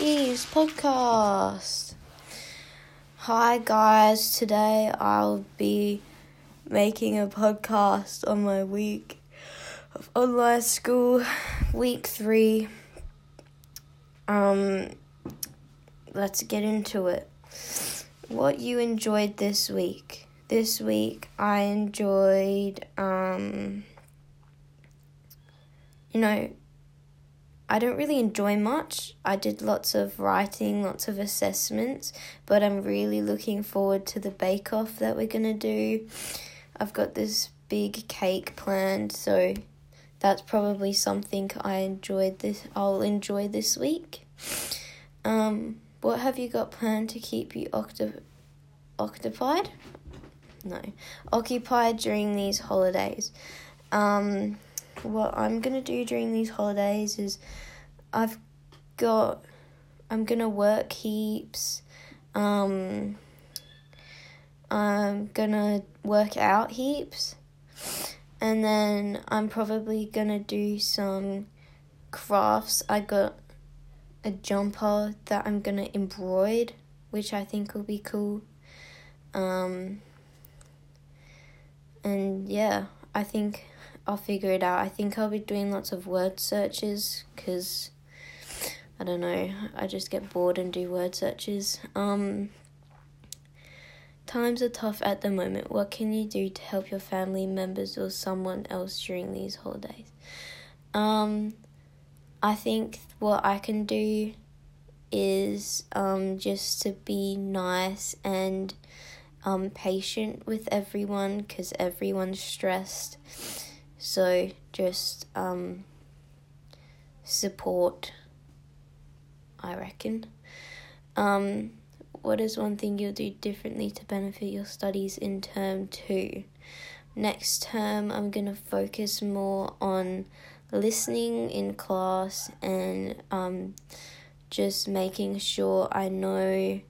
Eve's podcast. Hi guys, today I'll be making a podcast on my week of online school, week three. Um, let's get into it. What you enjoyed this week? This week I enjoyed, um, you know, I don't really enjoy much. I did lots of writing, lots of assessments, but I'm really looking forward to the bake off that we're going to do. I've got this big cake planned, so that's probably something I enjoyed this I'll enjoy this week. Um what have you got planned to keep you octo- occupied? No. Occupied during these holidays. Um what I'm gonna do during these holidays is I've got I'm gonna work heaps. Um, I'm gonna work out heaps, and then I'm probably gonna do some crafts. I got a jumper that I'm gonna embroider, which I think will be cool. Um, and yeah, I think I'll figure it out. I think I'll be doing lots of word searches because I don't know, I just get bored and do word searches. Um, times are tough at the moment. What can you do to help your family members or someone else during these holidays? Um, I think what I can do is um, just to be nice and um, patient with everyone because everyone's stressed so just um, support, I reckon. Um, what is one thing you'll do differently to benefit your studies in term two? Next term, I'm going to focus more on listening in class and um, just making sure I know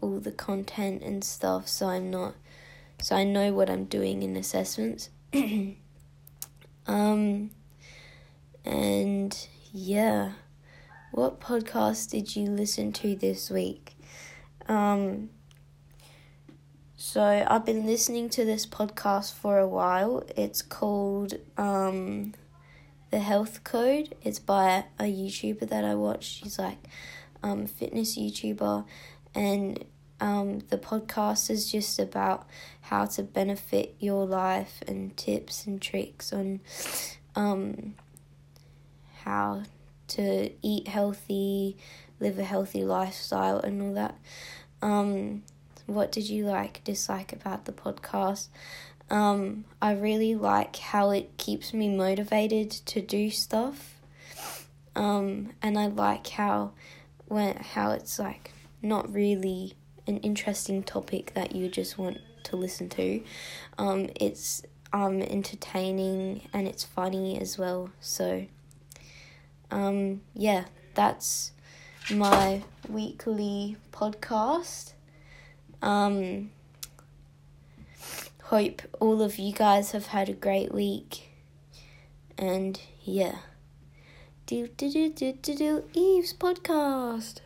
all the content and stuff so I'm not so I know what I'm doing in assessments. Um, and yeah, what podcast did you listen to this week? Um, so I've been listening to this podcast for a while. It's called um, The Health Code. It's by a YouTuber that I watch. She's like um, fitness YouTuber, and um, the podcast is just about how to benefit your life and tips and tricks on um, how to eat healthy, live a healthy lifestyle, and all that. Um, what did you like, dislike about the podcast? Um, I really like how it keeps me motivated to do stuff. Um, and I like how when how it's like not really an interesting topic that you just want to listen to. Um, it's um, entertaining and it's funny as well. So, um, yeah, that's my weekly podcast. Um, hope all of you guys have had a great week. And yeah. Do do do do do do Eve's podcast.